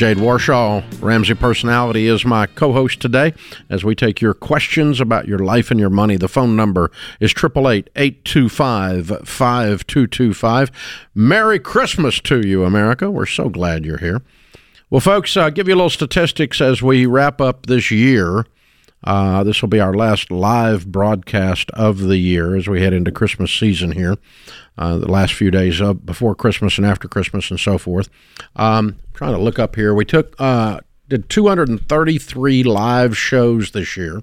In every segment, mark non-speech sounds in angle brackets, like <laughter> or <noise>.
Jade Warshaw, Ramsey Personality, is my co host today as we take your questions about your life and your money. The phone number is 888 825 5225. Merry Christmas to you, America. We're so glad you're here. Well, folks, I'll give you a little statistics as we wrap up this year. Uh, this will be our last live broadcast of the year as we head into Christmas season here, uh, the last few days of before Christmas and after Christmas and so forth. Um, trying to look up here. We took uh, did 233 live shows this year.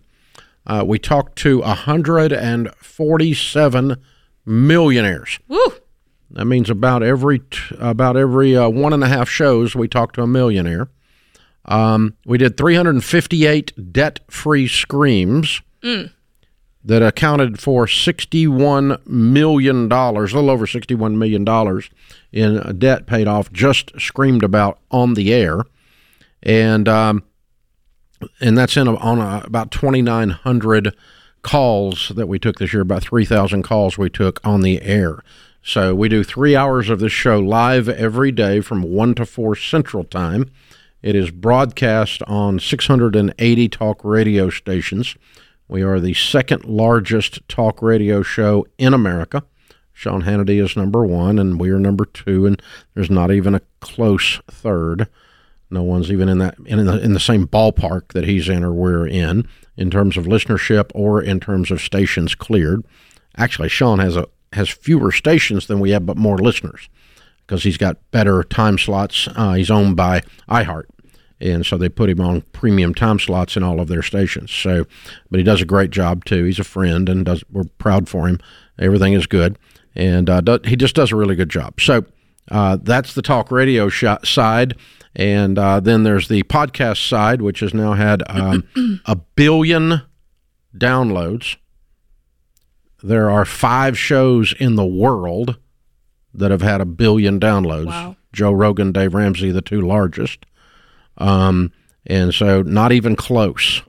Uh, we talked to 147 millionaires. Woo! That means about every t- about every uh, one and a half shows we talked to a millionaire. Um, we did 358 debt-free screams that accounted for 61 million dollars, a little over 61 million dollars in debt paid off, just screamed about on the air, and um, and that's in a, on a, about 2,900 calls that we took this year, about 3,000 calls we took on the air. So we do three hours of this show live every day from 1 to 4 Central Time. It is broadcast on 680 talk radio stations. We are the second largest talk radio show in America. Sean Hannity is number one, and we are number two, and there's not even a close third. No one's even in that in the in the same ballpark that he's in or we're in in terms of listenership or in terms of stations cleared. Actually, Sean has a has fewer stations than we have, but more listeners because he's got better time slots. Uh, he's owned by iHeart, and so they put him on premium time slots in all of their stations. So, but he does a great job too. He's a friend, and does we're proud for him. Everything is good, and uh, do, he just does a really good job. So. Uh, that's the talk radio sh- side. And uh, then there's the podcast side, which has now had um, a billion downloads. There are five shows in the world that have had a billion downloads. Wow. Joe Rogan, Dave Ramsey, the two largest. Um, and so not even close.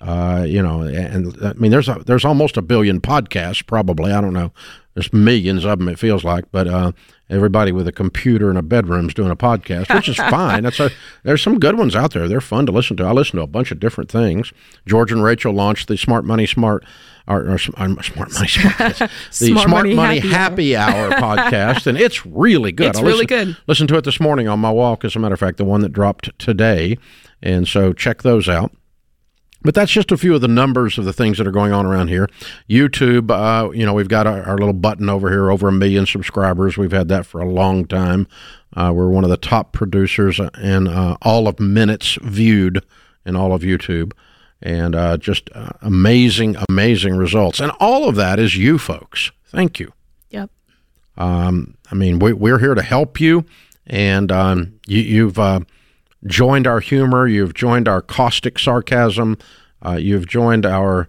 Uh, you know, and I mean, there's a, there's almost a billion podcasts, probably. I don't know. There's millions of them. It feels like, but uh, everybody with a computer in a bedroom's doing a podcast, which is fine. That's a, there's some good ones out there. They're fun to listen to. I listen to a bunch of different things. George and Rachel launched the Smart Money Smart. Or, or smart money, smart, <laughs> the Smart smart Money money, Happy happy, hour <laughs> podcast, and it's really good. It's I really listened- good. Listened to it this morning on my walk. As a matter of fact, the one that dropped today, and so check those out. But that's just a few of the numbers of the things that are going on around here. YouTube, uh, you know, we've got our, our little button over here, over a million subscribers. We've had that for a long time. Uh, we're one of the top producers in uh, all of minutes viewed in all of YouTube. And uh, just uh, amazing, amazing results. And all of that is you folks. Thank you. Yep. Um, I mean, we, we're here to help you, and um, you, you've uh, joined our humor. You've joined our caustic sarcasm. Uh, you've joined our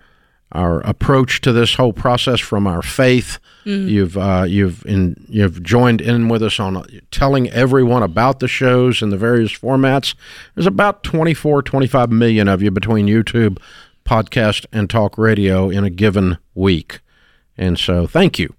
our approach to this whole process from our faith. You've uh, you've in, you've joined in with us on telling everyone about the shows and the various formats. There's about 24, 25 million of you between YouTube, podcast, and talk radio in a given week. And so, thank you.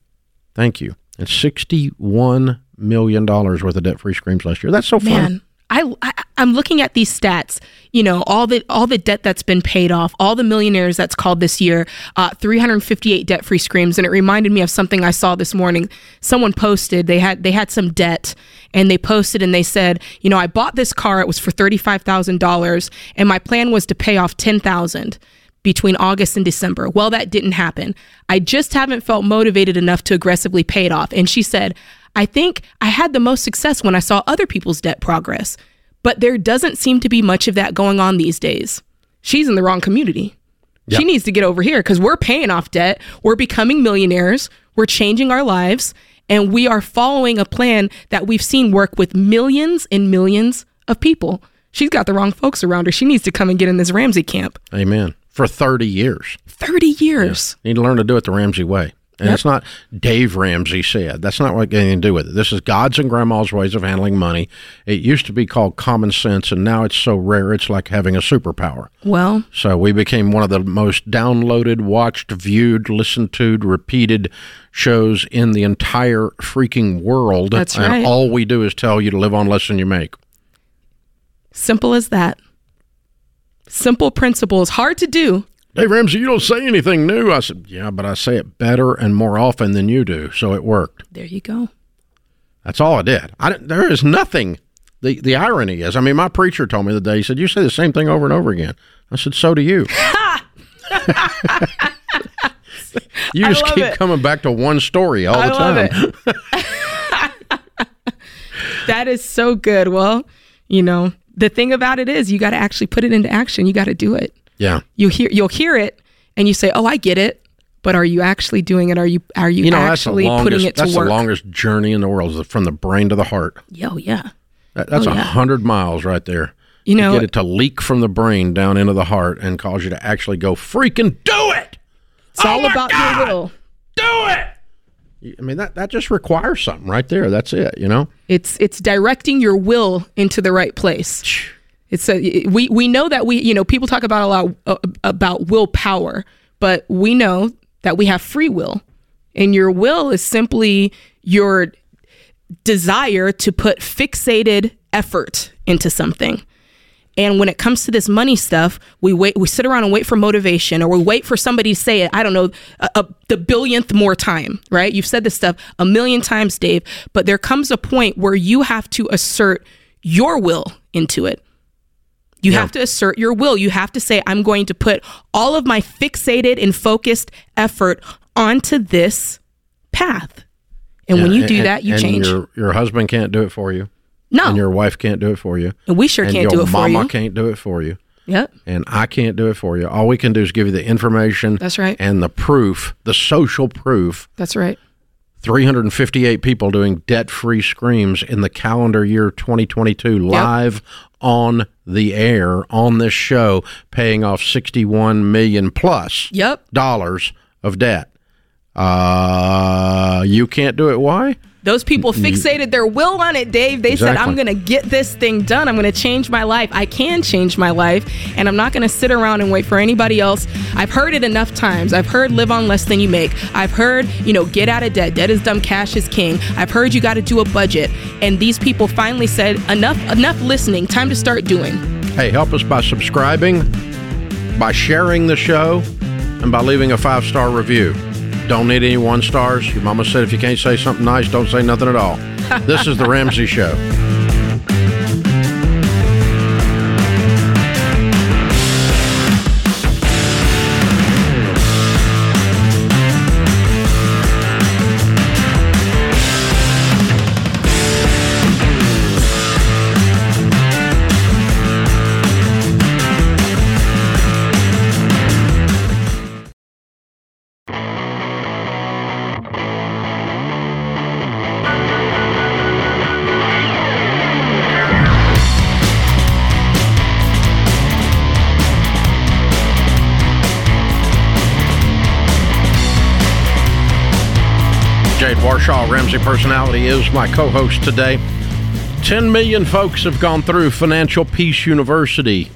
Thank you. It's $61 million worth of debt free screams last year. That's so fun. Man, I, I I'm looking at these stats. You know, all the all the debt that's been paid off, all the millionaires that's called this year, uh, 358 debt free screams, and it reminded me of something I saw this morning. Someone posted they had they had some debt, and they posted and they said, you know, I bought this car. It was for thirty five thousand dollars, and my plan was to pay off ten thousand between August and December. Well, that didn't happen. I just haven't felt motivated enough to aggressively pay it off. And she said, I think I had the most success when I saw other people's debt progress, but there doesn't seem to be much of that going on these days. She's in the wrong community. She needs to get over here because we're paying off debt. We're becoming millionaires. We're changing our lives. And we are following a plan that we've seen work with millions and millions of people. She's got the wrong folks around her. She needs to come and get in this Ramsey camp. Amen. for 30 years. 30 years. You need to learn to do it the Ramsey way. And Yep. it's not Dave Ramsey said. That's not what anything to do with it. This is God's and Grandma's ways of handling money. It used to be called common sense, and now it's so rare it's like having a superpower. Well, So we became one of the most downloaded, watched, viewed, listened to, repeated shows in the entire freaking world. That's and right. all we do is tell you to live on less than you make. simple as that. Simple principles, hard to do. Dave Ramsey, you don't say anything new. I said, Yeah, but I say it better and more often than you do. So it worked. There you go. That's all I did. I, didn't- there is nothing. The, the irony is, I mean, my preacher told me the day, he said, You say the same thing over and over again. I said, So do you. <laughs> you just keep it. coming back to one story all I the time. <laughs> <laughs> That is so good. Well, you know, the thing about it is you got to actually put it into action. You got to do it. Yeah. You hear you'll hear it and you say, "Oh, I get it." But are you actually doing it? Are you are you, You know, actually longest, putting it to that's work? the longest journey in the world, is from the brain to the heart. Yo, yeah. That, that's oh, a Oh, yeah. hundred miles right there. You know, Get it to leak from the brain down into the heart and cause you to actually go freaking do it. it's all Oh my about God! your will. Do it. I mean that that just requires something right there. That's it. You know. It's it's directing your will into the right place. It's a we we know that we you know people talk about a lot uh, about willpower, but we know that we have free will, and your will is simply your desire to put fixated effort into something. And when it comes to this money stuff, we wait, we sit around and wait for motivation, or we wait for somebody to say it. I don't know, a, a, the billionth more time, right? You've said this stuff a million times, Dave. But there comes a point where you have to assert your will into it. You have to assert your will. You have to say, I'm going to put all of my fixated and focused effort onto this path. And when you do And- that, you and change. Your your husband can't do it for you, no, and your wife can't do it for you, and we sure and can't do it for you. mama can't do it for you, Yep, and I can't do it for you. All we can do is give you the information. That's right. And the proof, the social proof. that's right. 358 people doing debt-free screams in the calendar year 2022 live on the air on this show paying off 61 million plus Yep. dollars of debt. Uh, you can't do it. Why? Those people mm-hmm. fixated their will on it, Dave. They said, I'm going to get this thing done. I'm going to change my life. I can change my life. And I'm not going to sit around and wait for anybody else. I've heard it enough times. I've heard live on less than you make. I've heard, you know, get out of debt. Debt is dumb, cash is king. I've heard you got to do a budget. And these people finally said, enough, enough listening. Time to start doing. Hey, help us by subscribing, by sharing the show, and by leaving a five star review. Don't need any one stars. Your mama said if you can't say something nice, don't say nothing at all. this is The Ramsey Show. Ramsey Personality, is my co host today. 10 million folks have gone through Financial Peace University.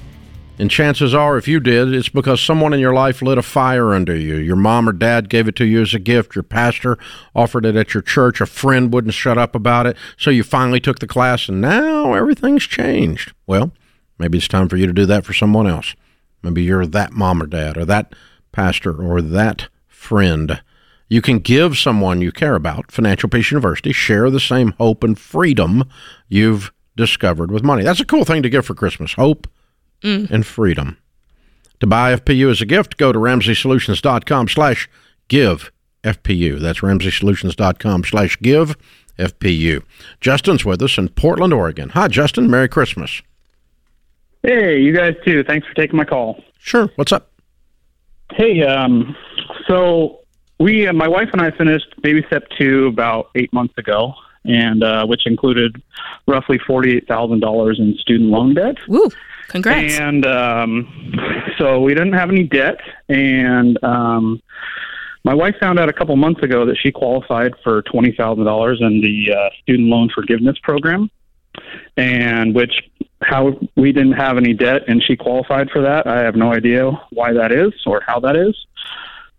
And chances are, if you did, it's because someone in your life lit a fire under you. Your mom or dad gave it to you as a gift. Your pastor offered it at your church. A friend wouldn't shut up about it. So you finally took the class, and now everything's changed. Well, maybe it's time for you to do that for someone else. Maybe you're that mom or dad, or that pastor, or that friend. You can give someone you care about, Financial Peace University, share the same hope and freedom you've discovered with money. That's a cool thing to give for Christmas hope and freedom. To buy FPU as a gift, go to ramseysolutions.com slash give FPU. That's ramseysolutions.com slash give FPU. Justin's with us in Portland, Oregon. Hi, Justin. Merry Christmas. Hey, you guys too. Thanks for taking my call. Sure. What's up? Hey, um, so we, uh, my wife and I finished baby step two about eight months ago, and uh, which included roughly forty-eight thousand dollars in student loan debt. Woo. Congrats. And um, so we didn't have any debt. And um, my wife found out a couple months ago that she qualified for twenty thousand dollars in the uh, student loan forgiveness program, and which how we didn't have any debt and she qualified for that. I have no idea why that is or how that is.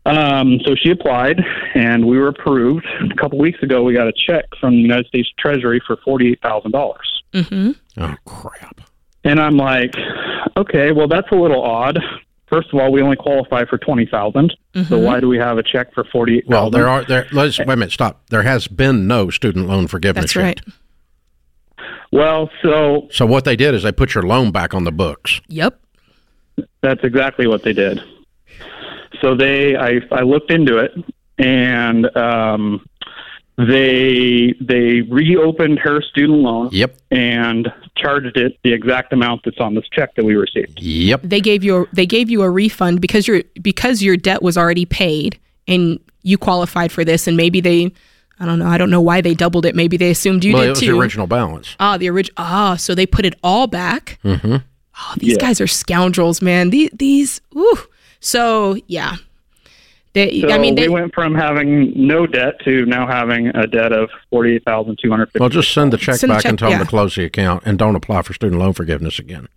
Um, so she applied, and we were approved. A couple weeks ago, we got a check from the United States Treasury for forty-eight thousand dollars. Mm-hmm. Oh crap! And I'm like, okay, well that's a little odd. First of all, we only qualify for twenty So Mm-hmm. why do we have a check for forty-eight? Well, there are there. Let's wait a minute. Stop. There has been no student loan forgiveness. That's right. Yet. Well, so So what they did is they put your loan back on the books. Yep. That's exactly what they did. So they, I, I looked into it, and um, they they reopened her student loan Yep. and charged it the exact amount that's on this check that we received. Yep. They gave you a, they gave you a refund because your because your debt was already paid and you qualified for this and maybe they I don't know I don't know why they doubled it maybe they assumed you Well, it did was too. the original balance. Ah, the original. Ah, so they put it all back. Mm-hmm. Oh, these Yeah. guys are scoundrels, man. These these. Ooh. So yeah, they. So I mean, they. we went from having no debt to now having a debt of forty eight thousand two hundred fifty. Well, just send the check Send the back check, and tell them to close the account and don't apply for student loan forgiveness again.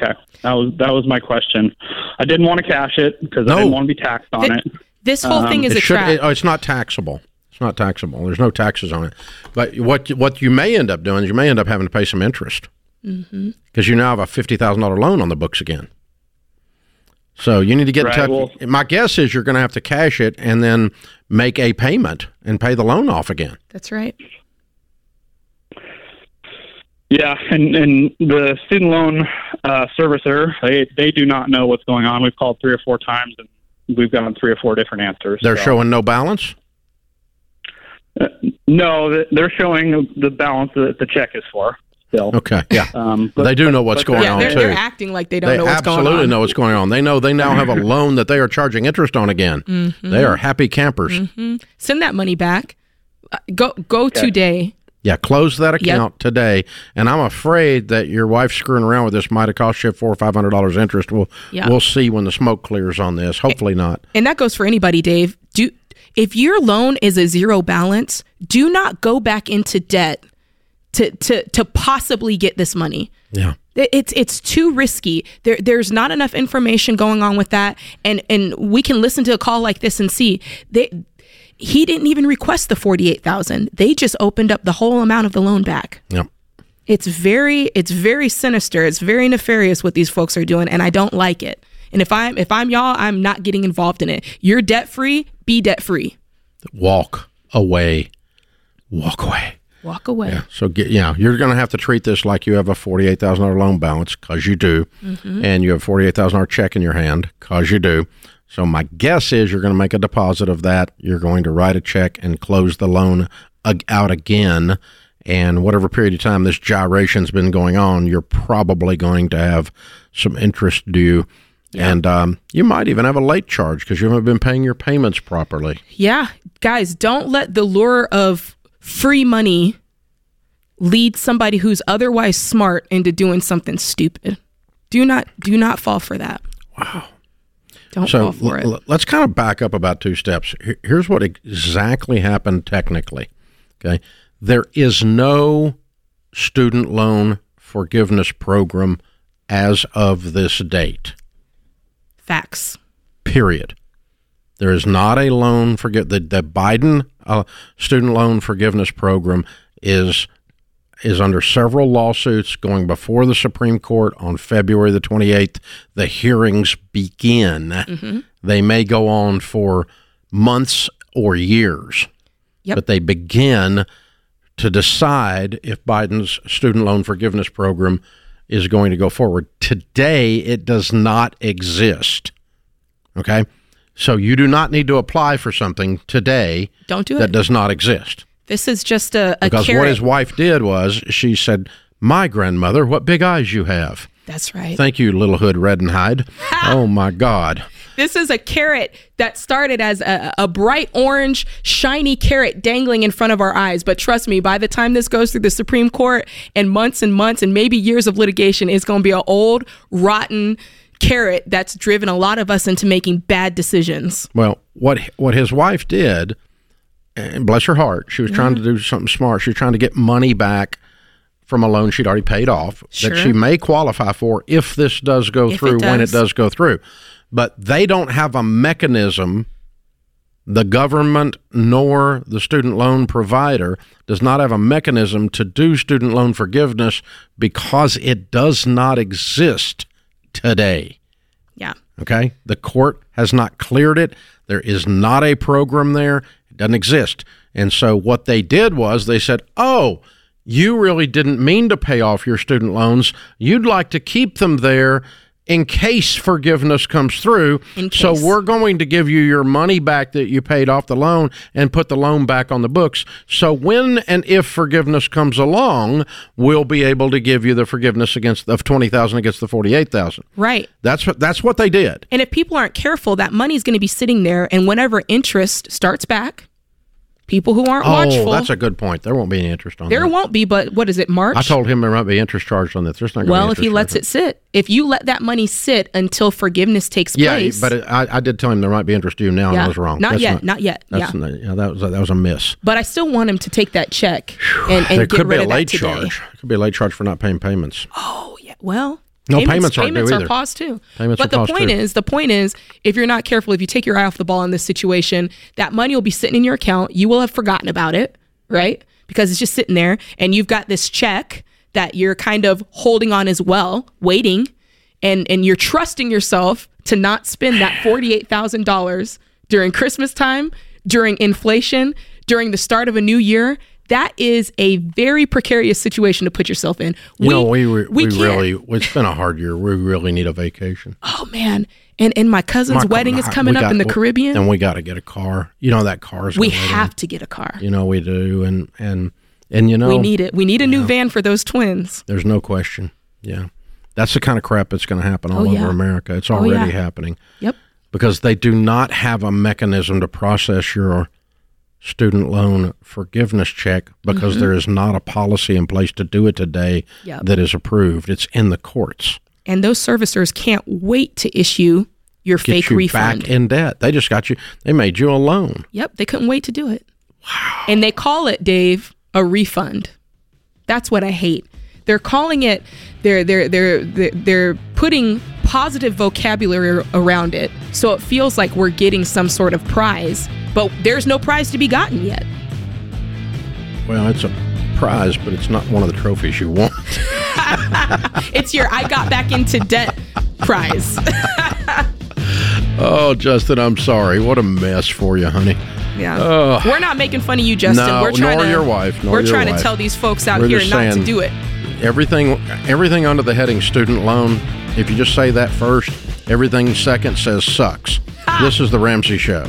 okay, that was that was my question. I didn't want to cash it because No. I didn't want to be taxed on Th- it. this whole thing is Um, it a should. trap. It, oh, it's not taxable. It's not taxable. There's no taxes on it. But what what you may end up doing is you may end up having to pay some interest because Mm-hmm. you now have a fifty thousand dollar loan on the books again. So you need to get Right, in touch. well- my guess is you're going to have to cash it and then make a payment and pay the loan off again. That's right. Yeah, and and the student loan uh, servicer they they do not know what's going on. We've called three or four times and we've gotten three or four different answers. They're so- showing no balance. no, they're showing the balance that the check is for still. Okay, yeah, Um, but, they do know what's but going yeah, on they're, too. they're acting like they don't they know what's going on. They absolutely know what's going on. They know they now have a loan that they are charging interest on again. Mm-hmm. They are happy campers. Send that money back. Uh, go go Okay. today. Yeah, close that Yep. account today. And I'm afraid that your wife screwing around with this might have cost you four or five hundred dollars interest. We'll Yeah. we'll see when the smoke clears on this. Hopefully not. and that goes for anybody, Dave. Do if your loan is a zero balance, do not go back into debt to to to possibly get this money. Yeah. It's it's too risky. There there's not enough information going on with that, and and we can listen to a call like this and see they. He didn't even request the forty eight thousand. They just opened up the whole amount of the loan back. Yeah. It's very it's very sinister. It's very nefarious what these folks are doing, and I don't like it. And if I'm if I'm y'all, I'm not getting involved in it. You're debt free. Be debt free. Walk away. Walk away. Walk away. So get you know you're going to have to treat this like you have a forty eight thousand dollar loan balance because you do, and you have forty eight thousand dollar check in your hand because you do. So my guess is you're going to make a deposit of that. You're going to write a check and close the loan ag- out again. And whatever period of time this gyration's been going on, you're probably going to have some interest due. And um, you might even have a late charge because you haven't been paying your payments properly. Yeah, guys, don't let the lure of free money lead somebody who's otherwise smart into doing something stupid. Do not do not fall for that. Wow. Don't So fall for it. l- let's kind of back up about two steps. Here's what exactly happened technically. Okay. There is no student loan forgiveness program as of this date. Facts. Period. There is not a loan forgive the, the Biden uh, student loan forgiveness program is is under several lawsuits going before the Supreme Court on February the 28th. The hearings begin. They may go on for months or years, Yep. but they begin to decide if Biden's student loan forgiveness program is going to go forward. Today, it does not exist. Okay? So you do not need to apply for something today Don't do that it. does not exist. This is just a, a Because carrot. what his wife did was she said, My grandmother, what big eyes you have. That's right. Thank you, Little Hood Red and Hide. <laughs> oh my God. This is a carrot that started as a, a, bright orange, shiny carrot dangling in front of our eyes. But trust me, by the time this goes through the Supreme Court and months and months and maybe years of litigation, it's going to be an old, rotten carrot that's driven a lot of us into making bad decisions. Well, what what his wife did, and bless her heart, she was trying to do something smart. She was trying to get money back from a loan she'd already paid off Sure. that she may qualify for if this does go If it through when it does. does go through. But they don't have a mechanism the government nor the student loan provider does not have a mechanism to do student loan forgiveness because it does not exist today. Yeah. Okay. The court has not cleared it. There is not a program there. It doesn't exist. And so what they did was they said, oh, you really didn't mean to pay off your student loans. You'd like to keep them there in case forgiveness comes through. So we're going to give you your money back that you paid off the loan and put the loan back on the books. So when and if forgiveness comes along, we'll be able to give you the forgiveness against of 20,000 against the 48,000. Right. That's what that's what they did. And if people aren't careful, that money's going to be sitting there. And whenever interest starts back, people who aren't Oh, watchful, that's a good point. There won't be any interest on there that. won't be. But what is it, March? I told him there might be interest charged on this. There's not. Well, if he lets it sit, if you let that money sit until forgiveness takes yeah, place, but it, I, I did tell him there might be interest due now, and I was wrong. Not That's yet, not, yet. That's yeah, not, yeah, that was a, that was a miss. but I still want him to take that check and, and there get could rid be a of late that today. charge. It could be a late charge for not paying payments. Oh yeah. Well, No, payments aren't due payments are either. paused too. Payments but the point too. is, the point is, if you're not careful, if you take your eye off the ball in this situation, that money will be sitting in your account. You will have forgotten about it, right? Because it's just sitting there, and you've got this check that you're kind of holding on as well, waiting, and and you're trusting yourself to not spend that forty eight thousand dollars during Christmas time, during inflation, during the start of a new year. That is a very precarious situation to put yourself in. You know, we we, we, can't- really it's been a hard year. We really need a vacation. Oh man. And and my cousin's My- wedding is coming we up got- in the Caribbean. and we got to get a car. You know that car's we have to get a car. You know we do, and and and you know We need it. We need a new van for those twins. There's no question. Yeah. That's the kind of crap that's going to happen all Oh, yeah. over America. It's Oh, already yeah. happening Yep. because they do not have a mechanism to process your student loan forgiveness check because Mm-hmm. there is not a policy in place to do it today Yep. that is approved. It's in the courts. And those servicers can't wait to issue your Get fake you refund. back in debt. They just got you. They made you a loan. Yep, they couldn't wait to do it. Wow. And they call it, Dave, a refund. That's what I hate. They're calling it they're they're they're they're, putting positive vocabulary around it. So it feels like we're getting some sort of prize, but there's no prize to be gotten yet. Well, it's a prize, but it's not one of the trophies you want. <laughs> <laughs> It's your I got back into debt prize. <laughs> oh, Justin, I'm sorry. What a mess for you, honey. Yeah. We're not making fun of you, Justin. No, we're trying nor to your wife, we're your trying wife. to tell these folks out We're here not to do it. Everything everything under the heading student loan if you just say that first everything second says sucks. This is the ramsey show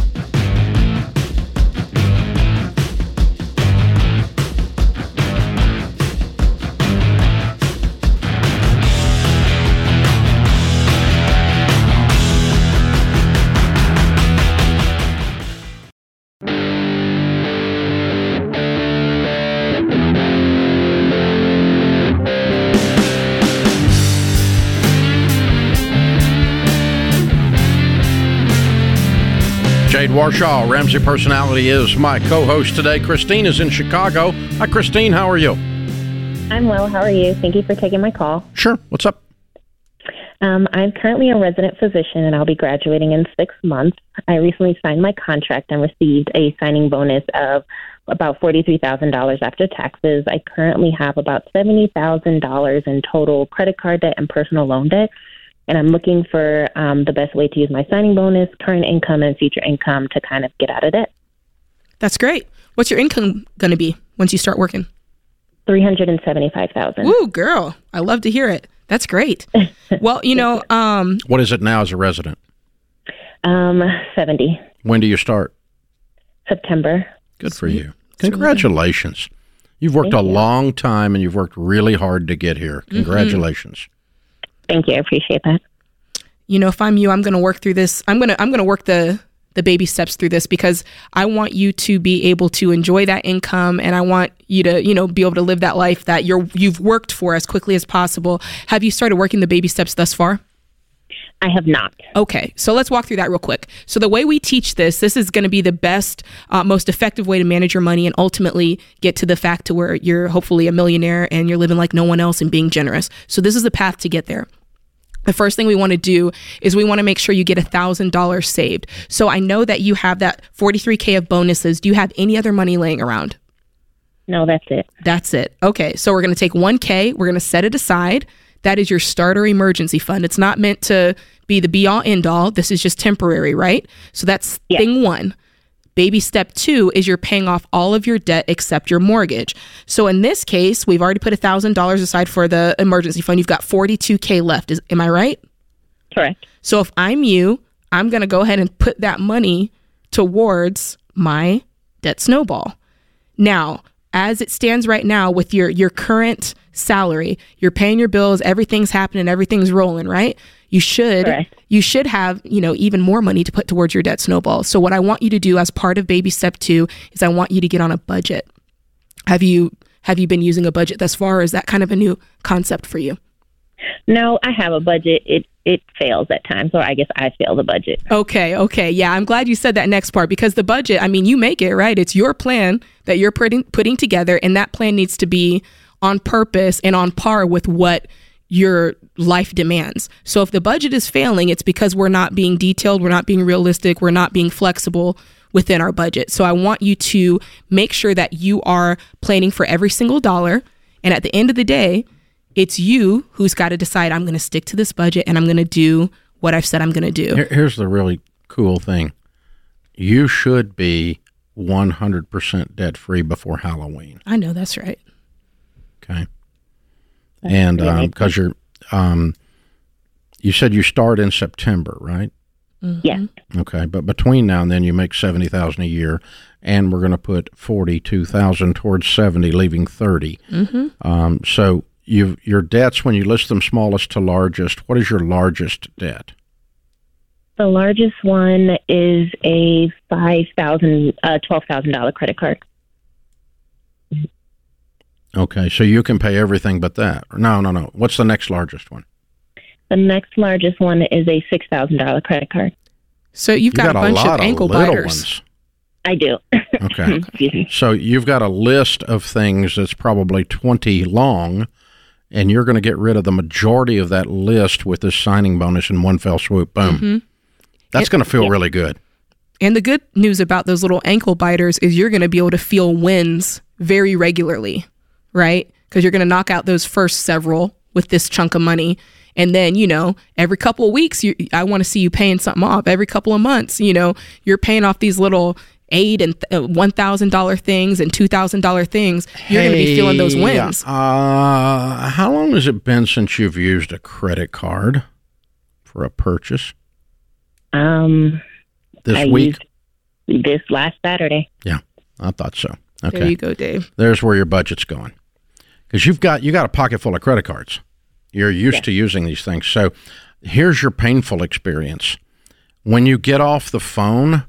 Jade Warshaw, Ramsey Personality, is my co host today. Christine is in Chicago. Hi, Christine. How are you? I'm well. How are you? Thank you for taking my call. Sure. What's up? Um, I'm currently a resident physician and I'll be graduating in six months. I recently signed my contract and received a signing bonus of about $43,000 after taxes. I currently have about $70,000 in total credit card debt and personal loan debt. And I'm looking for um, the best way to use my signing bonus, current income, and future income to kind of get out of debt. That's great. What's your income going to be once you start working? 375000 Ooh, girl. I love to hear it. That's great. <laughs> Well, you know, um, What is it now as a resident? um, 70 When do you start? September. Good for you. Congratulations. You've worked a long time and you've worked really hard to get here. Congratulations. Thank you. I appreciate that. You know, if I'm you, I'm going to work through this. I'm going to I'm going to work the the baby steps through this because I want you to be able to enjoy that income and I want you to, you know, be able to live that life that you're you've worked for as quickly as possible. Have you started working the baby steps thus far? I have not. Okay, so let's walk through that real quick. So, the way we teach this, this is going to be the best, uh, most effective way to manage your money and ultimately get to the fact to where you're hopefully a millionaire and you're living like no one else and being generous. So, this is the path to get there. The first thing we want to do is we want to make sure you get $1,000 saved. So, I know that you have that 43K of bonuses. Do you have any other money laying around? No, that's it. That's it. Okay, so we're going to take 1K, we're going to set it aside. That is your starter emergency fund. It's not meant to be the be all end all. This is just temporary, right? So that's Yeah. thing one. Baby step two is you're paying off all of your debt except your mortgage. So in this case, we've already put $1,000 aside for the emergency fund. You've got 42K left. Is, am I right? Correct. So if I'm you, I'm going to go ahead and put that money towards my debt snowball. Now, as it stands right now with your your current salary, you're paying your bills, everything's happening, everything's rolling, right? You should Correct. you should have, you know, even more money to put towards your debt snowball. So what I want you to do as part of baby step 2 is I want you to get on a budget. Have you have you been using a budget thus far or is that kind of a new concept for you? No, I have a budget. It it fails at times, or I guess I fail the budget. Okay, okay. Yeah, I'm glad you said that next part because the budget, I mean, you make it, right? It's your plan that you're putting putting together and that plan needs to be on purpose and on par with what your life demands. So if the budget is failing, it's because we're not being detailed, we're not being realistic, we're not being flexible within our budget. So I want you to make sure that you are planning for every single dollar and at the end of the day, it's you who's got to decide I'm going to stick to this budget and I'm going to do what I've said I'm going to do. Here- Here's the really cool thing you should be 100% debt free before Halloween. I know that's right. Okay. And um, really because you're, um, you said you start in September, right? Yes. Okay, but between now and then you make seventy thousand a year, and we're going to put forty-two thousand towards seventy, leaving 30 Mm-hmm. Um, so you your debts when you list them smallest to largest. What is your largest debt? The largest one is a five thousand, uh, twelve thousand dollar credit card. Okay, so you can pay everything but that. No, no, no. What's the next largest one? The next largest one is a six thousand dollar credit card. So you've You got, a bunch lot of ankle little biters. ones. I do. <laughs> Okay. So you've got a list of things that's probably 20 long, and you're going to get rid of the majority of that list with this signing bonus in one fell swoop. Boom. Mm-hmm. That's going to feel really good. And the good news about those little ankle biters is you're going to be able to feel wins very regularly, right? Because you're going to knock out those first several with this chunk of money. And then, you know, every couple of weeks, you, I want to see you paying something off. Every couple of months, you know, you're paying off these little eight and uh, one thousand dollar things and two thousand dollar things. You're going to be feeling those wins. Uh, how long has it been since you've used a credit card for a purchase? Um, This I week? this last Saturday. Yeah, I thought so. There Okay. you go, Dave. there's where your budget's going because you've got you got a pocket full of credit cards. You're used to using these things. So here's your painful experience. When you get off the phone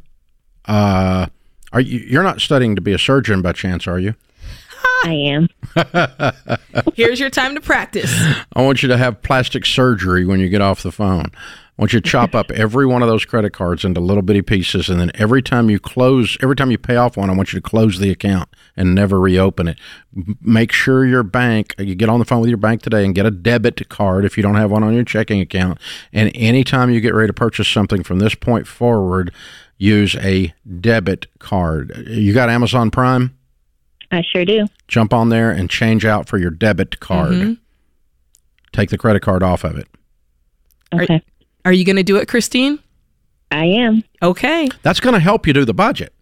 uh are you you're not studying to be a surgeon by chance are you? I am. <laughs> Here's your time to practice. i want you to have plastic surgery when you get off the phone. I want you to chop up every one of those credit cards into little bitty pieces, and then every time you close, every time you pay off one, I want you to close the account and never reopen it. Make sure your bank, uh, you get on the phone with your bank today and get a debit card if you don't have one on your checking account. And anytime you get ready to purchase something from this point forward, use a debit card. Uh, you got Amazon Prime? I sure do. Jump on there and change out for your debit card. Mm-hmm. Take the credit card off of it. Okay. Are you going to do it, Christine? I am. Okay. That's going to help you do the budget.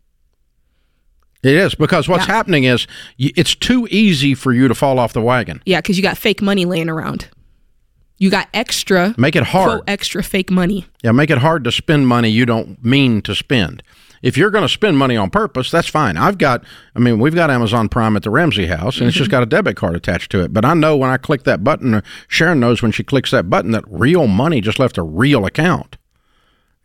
It is because what's Yeah. happening is y- it's too easy for you to fall off the wagon. Yeah, because you got fake money laying around. You got extra, Make it hard. quote, extra fake money. Yeah, make it hard to spend money you don't mean to spend. If you're going to spend money on purpose, that's fine. I've got, I mean, we've got Amazon Prime at the Ramsey house, and it's just mm-hmm. got a debit card attached to it. But I know when I click that button, or Sharon knows when she clicks that button that real money just left a real account.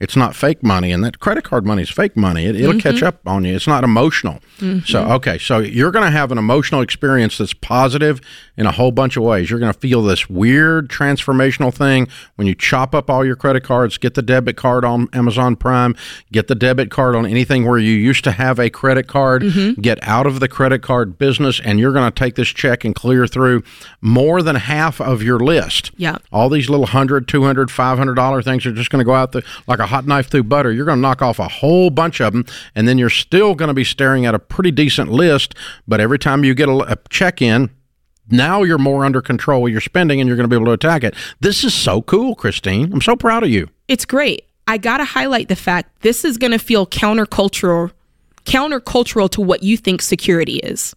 It's not fake money, and that credit card money is fake money. It, will catch mm-hmm. up on you. It's not emotional. Mm-hmm. So, okay, so you're going to have an emotional experience that's positive in a whole bunch of ways. You're going to feel this weird transformational thing when you chop up all your credit cards, get the debit card on Amazon Prime, get the debit card on anything where you used to have a credit card, mm-hmm. get out of the credit card business, and you're going to take this check and clear through more than half of your list. Yeah. All these little hundred, two hundred, five hundred dollar things are just going to go out the, like a hot knife through butter. You're going to knock off a whole bunch of them, and then you're still going to be staring at a pretty decent list. But every time you get a, a check in, now you're more under control with your spending, and you're going to be able to attack it. This is so cool, Christine. I'm so proud of you. It's great. I got to highlight the fact this is going to feel countercultural countercultural to what you think security is.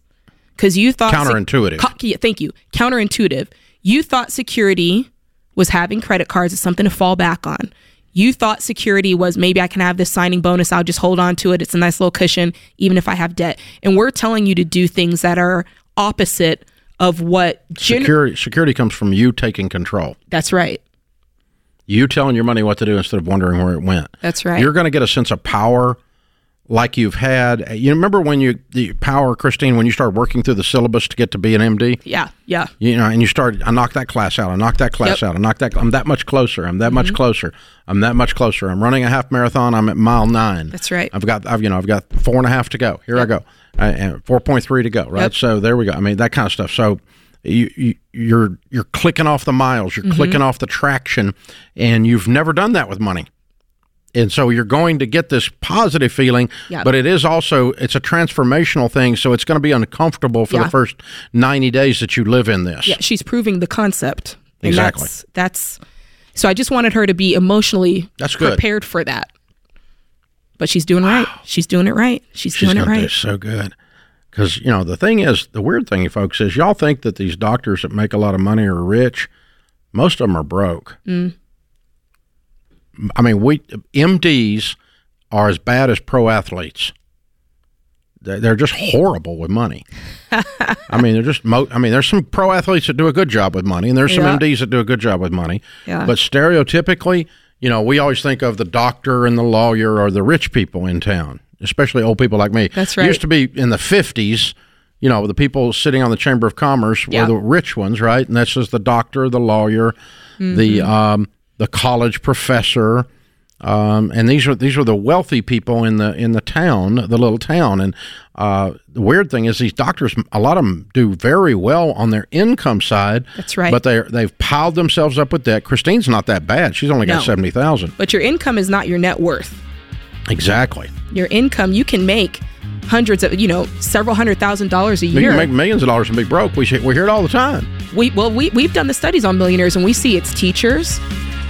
Cuz you thought Counterintuitive. Co- thank you. Counterintuitive. You thought security was having credit cards as something to fall back on. You thought security was maybe I can have this signing bonus, I'll just hold on to it. It's a nice little cushion even if I have debt. And we're telling you to do things that are opposite of what gen- Security, security comes from you taking control. That's right. You telling your money what to do instead of wondering where it went. That's right. You're going to get a sense of power like you've had. You remember when you the power, Christine, when you started working through the syllabus to get to be an MD? yeah, yeah. You know, and you started. I knocked that class out. I knocked that class Yep. Mm-hmm. out. I knocked that. I'm that much closer. I'm that much closer. I'm that much closer. I'm running a half marathon. I'm at mile nine. That's right. I've got. I've you know. I've got four and a half to go. Here I go. I, and four point three to go. Right. Yep. So there we go. I mean that kind of stuff. So. You, you, you're you're clicking off the miles, Mm-hmm. you're clicking off the traction, and you've never done that with money and so you're going to get this positive feeling Yeah. but it is also it's a transformational thing so it's going to be uncomfortable for Yeah. the first 90 days that you live in this Yeah, she's proving the concept. Exactly. That's, that's so I just wanted her to be emotionally That's good. prepared for that. But she's doing right. She's doing it right. She's, she's doing it to do right. so good because you know the thing is the weird thing folks is y'all think that these doctors that make a lot of money are rich most of them are broke Mm. I mean we mds are as bad as pro athletes they're they're just horrible with money. <laughs> I mean, they're just. Mo- I mean, there's some pro athletes that do a good job with money, and there's some Yeah. MDs that do a good job with money. Yeah. But stereotypically, you know, we always think of the doctor and the lawyer or the rich people in town, especially old people like me. That's It right. used to be in the 50s, you know, the people sitting on the Chamber of Commerce Yeah. were the rich ones, right? And that's just the doctor, the lawyer, the Mm-hmm. um, the college professor. Um, and these are these were the wealthy people in the in the town, the little town. And uh, the weird thing is, these doctors, a lot of them do very well on their income side. That's right. But they they've piled themselves up with debt. Christine's not that bad; she's only got No. seventy thousand. But your income is not your net worth. Exactly. Your income, you can make hundreds of, you know, several hundred thousand dollars a year. You can make millions of dollars and be broke. We we hear it all the time. we well we we've done the studies on millionaires and we see it's teachers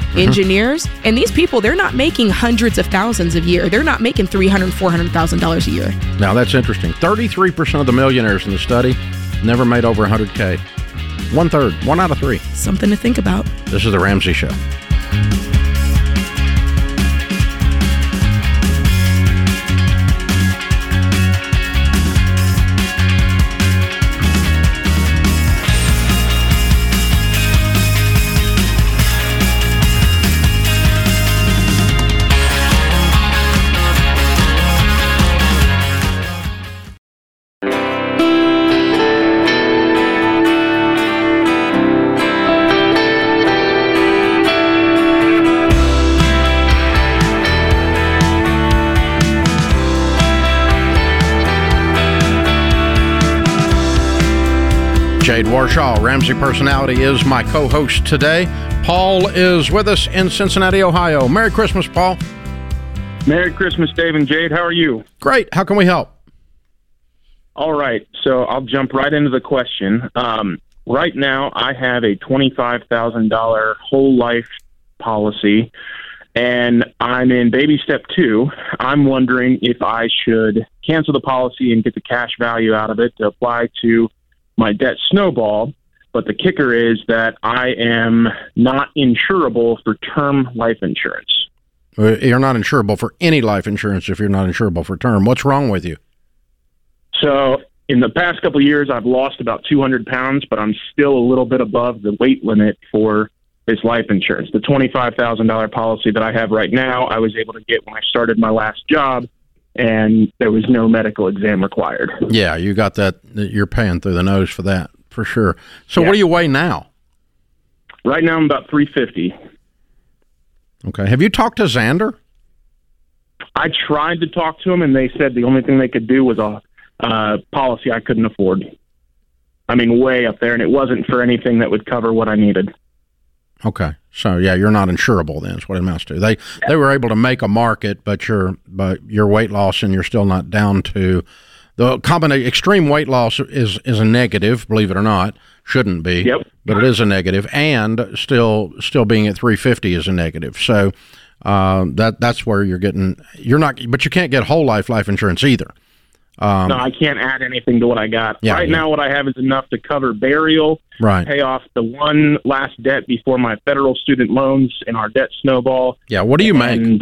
Mm-hmm. engineers and these people they're not making hundreds of thousands a year they're not making 300 400000 dollars a year Now that's interesting. Thirty-three percent of the millionaires in the study never made over hundred k. One third, one out of three. something to think about This is the Ramsey Show. Jade Warshaw, Ramsey Personality, is my co host today. Paul is with us in Cincinnati, Ohio. Merry Christmas, Paul. Merry Christmas, Dave and Jade. How are you? Great. How can we help? All right, so I'll jump right into the question. Um, right now, I have a twenty-five thousand dollar whole life policy, and I'm in baby step two. I'm wondering if I should cancel the policy and get the cash value out of it to apply to my debt snowball. But the kicker is that I am not insurable for term life insurance. Uh, You're not insurable for any life insurance if you're not insurable for term. What's wrong with you? So in the past couple of years, I've lost about 200 pounds, but I'm still a little bit above the weight limit for this life insurance. The $25,000 policy that I have right now, I was able to get when I started my last job, and there was no medical exam required. Yeah, you got that. You're paying through the nose for that for sure. So Yeah. what do you weigh now? Right now, I'm about 350. Okay. Have you talked to Zander? I tried to talk to him, and they said the only thing they could do was a uh, policy I couldn't afford. I mean, way up there, and it wasn't for anything that would cover what I needed. Okay. So yeah, you're not insurable then. Is what it amounts to. They they were able to make a market, but your but your weight loss and you're still not down to the combination. Extreme weight loss is is a negative, believe it or not. Shouldn't be. Yep. But it is a negative, and still still being at 350 is a negative. So uh, that that's where you're getting. You're not, but you can't get whole life life insurance either. No, I can't add anything to what I got. Um, Yeah, right yeah. now, what I have is enough to cover burial, Right. pay off the one last debt before my federal student loans and our debt snowball. Yeah. What do you make?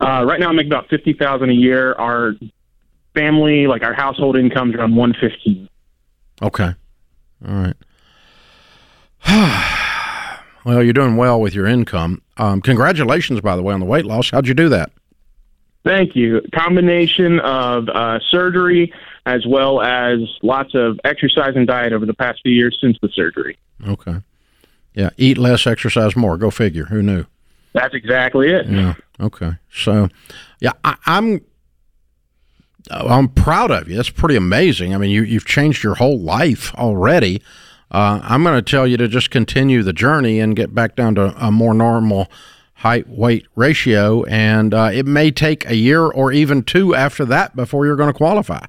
Uh, right now, I make about fifty thousand a year. Our family, like our household income, is around one fifteen. Okay. All right. <sighs> well, you're doing well with your income. Um, congratulations, by the way, on the weight loss. How'd you do that? Thank you. Combination of uh, surgery as well as lots of exercise and diet over the past few years since the surgery. Okay. Yeah. Eat less, exercise more. Go figure. Who knew? That's exactly it. Yeah. Okay. So, yeah, I, I'm. I'm proud of you. That's pretty amazing. I mean, you you've changed your whole life already. Uh, I'm going to tell you to just continue the journey and get back down to a more normal height weight ratio, and uh, it may take a year or even two after that before you're going to qualify.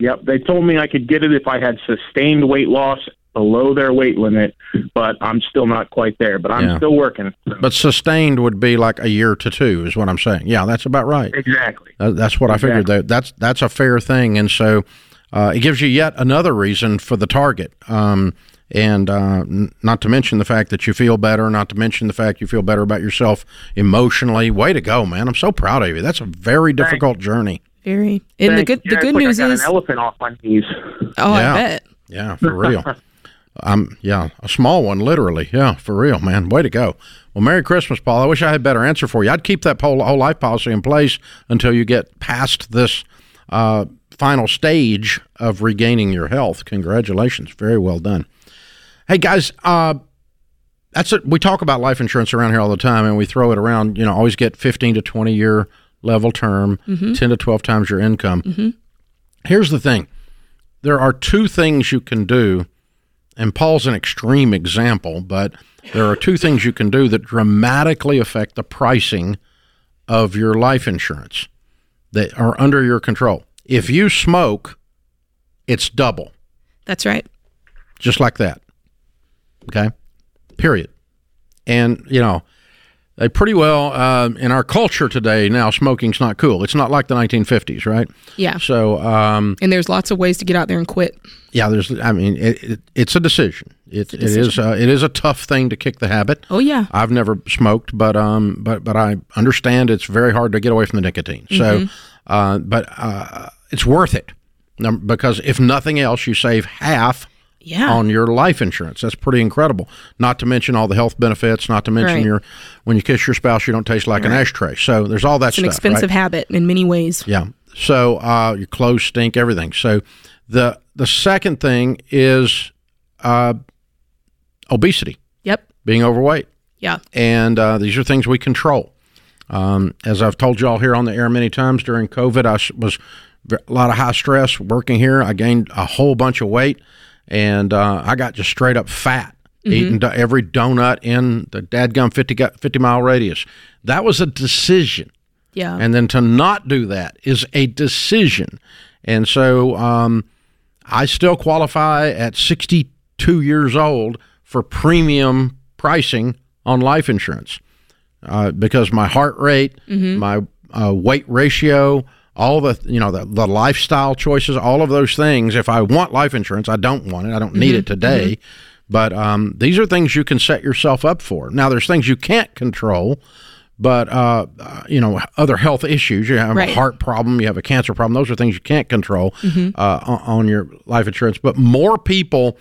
Yep. They told me I could get it if I had sustained weight loss below their weight limit, but I'm still not quite there. But I'm Yeah. still working. But sustained would be like a year to two, is what I'm saying. Yeah, that's about right. Exactly. That's what I figured. That that's that's a fair thing, and so uh, it gives you yet another reason for the target. Um, and uh, n- not to mention the fact that you feel better. Not to mention the fact you feel better about yourself emotionally. Way to go, man! I'm so proud of you. That's a very difficult journey. Very. And the good you. the good it's like news I got is an elephant off my knees. oh Yeah. I bet. Yeah, for real. <laughs> um, yeah, a small one, literally. Yeah, for real, man. Way to go. Well, Merry Christmas, Paul. I wish I had a better answer for you. I'd keep that whole, whole life policy in place until you get past this uh, final stage of regaining your health. Congratulations. Very well done. Hey, guys, uh, that's it. We talk about life insurance around here all the time, and we throw it around. You know, always get fifteen to twenty year level term, ten to twelve times your income. Here's the thing: there are two things you can do, and Paul's an extreme example, but there are two things you can do that dramatically affect the pricing of your life insurance that are under your control. If you smoke, it's double That's right. just like that. Okay, period. And you know, they pretty well uh, in our culture today now. Smoking's not cool. It's not like the 1950s, right? Yeah. So um, And there's lots of ways to get out there and quit. yeah, there's. I mean, it, it, it's a decision. It, it is. Uh, it is a tough thing to kick the habit. Oh yeah. I've never smoked, but um, but but I understand it's very hard to get away from the nicotine. So, uh, but uh, it's worth it because if nothing else, you save half Yeah. on your life insurance. That's pretty incredible. Not to mention all the health benefits. Not to mention Right. your when you kiss your spouse, you don't taste like an ashtray. So there's all that it's an expensive right? habit in many ways. Yeah. So uh, your clothes stink, everything. So the the second thing is uh, obesity, Yep. being overweight Yeah. and uh, these are things we control. Um, as I've told y'all here on the air many times during COVID, I was a lot of high stress working here. I gained a whole bunch of weight, and uh, I got just straight up fat, eating do- every donut in the dadgum 50, 50 mile radius. That was a decision. Yeah. And then to not do that is a decision. And so um, I still qualify at 62 years old for premium pricing on life insurance uh, because my heart rate, my uh, weight ratio, all the you know the, the lifestyle choices, all of those things. If I want life insurance, I don't want it. I don't need it today. But um, these are things you can set yourself up for. Now, there's things you can't control, but uh, uh, you know other health issues. You have Right. a heart problem, you have a cancer problem. Those are things you can't control Mm-hmm. uh, on, on your life insurance. But more people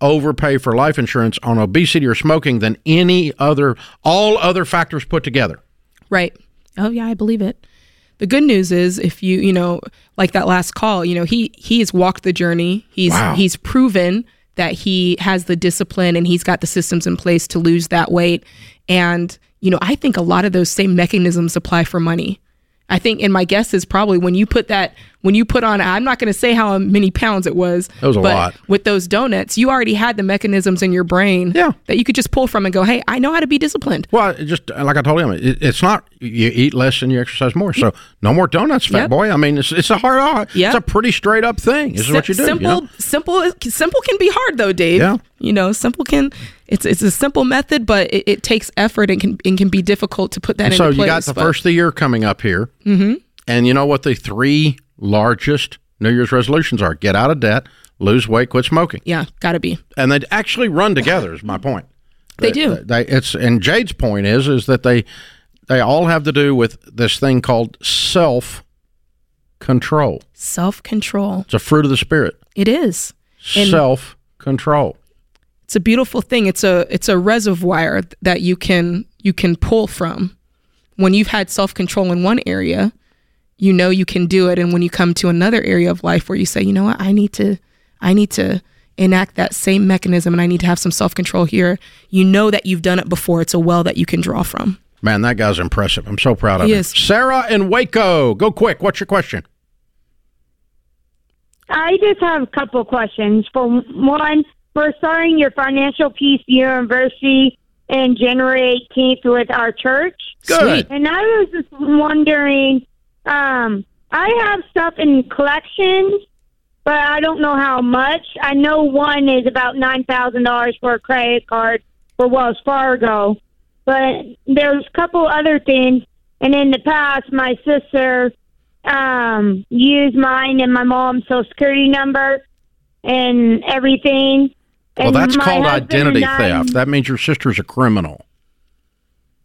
overpay for life insurance on obesity or smoking than any other, all other factors put together. Right. Oh yeah, I believe it. The good news is if you, you know, like that last call, you know, he he has walked the journey. He's Wow. he's proven that he has the discipline and he's got the systems in place to lose that weight. And, you know, I think a lot of those same mechanisms apply for money. I think and my guess is probably when you put that when you put on I'm not going to say how many pounds it was. That was a but lot. With those donuts, you already had the mechanisms in your brain Yeah. that you could just pull from and go, "Hey, I know how to be disciplined." Well, just like I told him, it, it's not you eat less and you exercise more. So no more donuts, fat Yep. boy. I mean, it's, it's a hard. Yep. It's a pretty straight up thing. This is what you do. you Simple, know? simple, simple can be hard though, Dave. Yeah. You know, simple can. It's it's a simple method, but it, it takes effort and can and can be difficult to put that so into place. So you got the but- first of the year coming up here, mm-hmm. and you know what the three largest New Year's resolutions are: get out of debt, lose weight, quit smoking, Yeah, got to be. and they actually run together. Is my point. They do. They, it's and Jade's point is is that they they all have to do with this thing called self control. Self control. It's a fruit of the spirit. It is. Self control. It's a beautiful thing. It's a it's a reservoir that you can you can pull from. When you've had self control in one area, you know you can do it, and when you come to another area of life where you say, you know what, I need to I need to enact that same mechanism, and I need to have some self control here. You know that you've done it before. It's a well that you can draw from. Man, that guy's impressive. I'm so proud of He him. is. Sarah in Waco, go quick. What's your question? I just have a couple questions. For one, we're starting your Financial Peace University in January 18th with our church. Good. And I was just wondering, um, I have stuff in collections, but I don't know how much. I know one is about $9,000 for a credit card for Wells Fargo, but there's a couple other things. And in the past, my sister um, used mine and my mom's social security number and everything. Well, that's called identity theft. That means your sister's a criminal.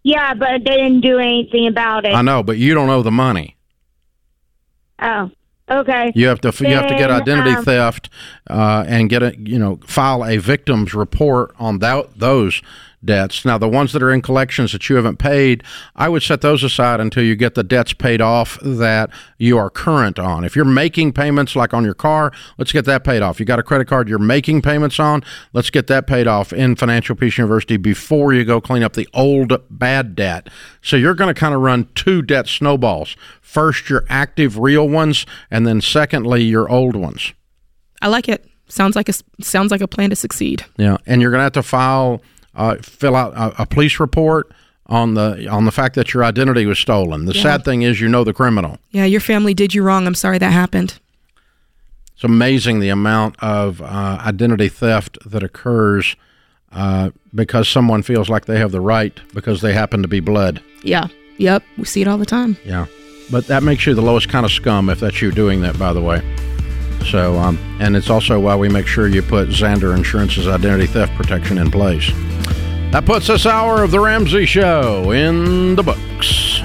Yeah, but they didn't do anything about it. I know, but you don't owe the money. Oh, okay. You have to you have to get identity um, theft uh, and get a you know file a victim's report on that those debts. Now the ones that are in collections that you haven't paid, I would set those aside until you get the debts paid off that you are current on. If you're making payments like on your car, let's get that paid off. You got a credit card you're making payments on, let's get that paid off in Financial Peace University before you go clean up the old bad debt. So you're going to kind of run two debt snowballs. First your active real ones and then secondly your old ones. I like it. Sounds like a sounds like a plan to succeed. Yeah, and you're going to have to file, uh, fill out a, a police report on the on the fact that your identity was stolen. The sad thing is, you know the criminal. Yeah, your family did you wrong. I'm sorry that happened. It's amazing the amount of uh, identity theft that occurs uh, because someone feels like they have the right because they happen to be blood. Yeah. Yep. We see it all the time. Yeah, but that makes you the lowest kind of scum if that's you doing that. By the way. So, um, and it's also why we make sure you put Zander Insurance's identity theft protection in place. That puts this hour of The Ramsey Show in the books.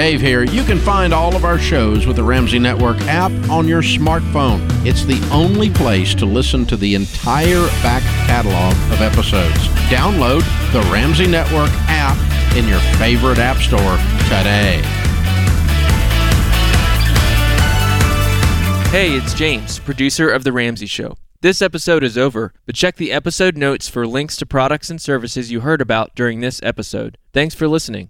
Dave here. You can find all of our shows with the Ramsey Network app on your smartphone. It's the only place to listen to the entire back catalog of episodes. Download the Ramsey Network app in your favorite app store today. Hey, it's James, producer of The Ramsey Show. This episode is over, but check the episode notes for links to products and services you heard about during this episode. Thanks for listening.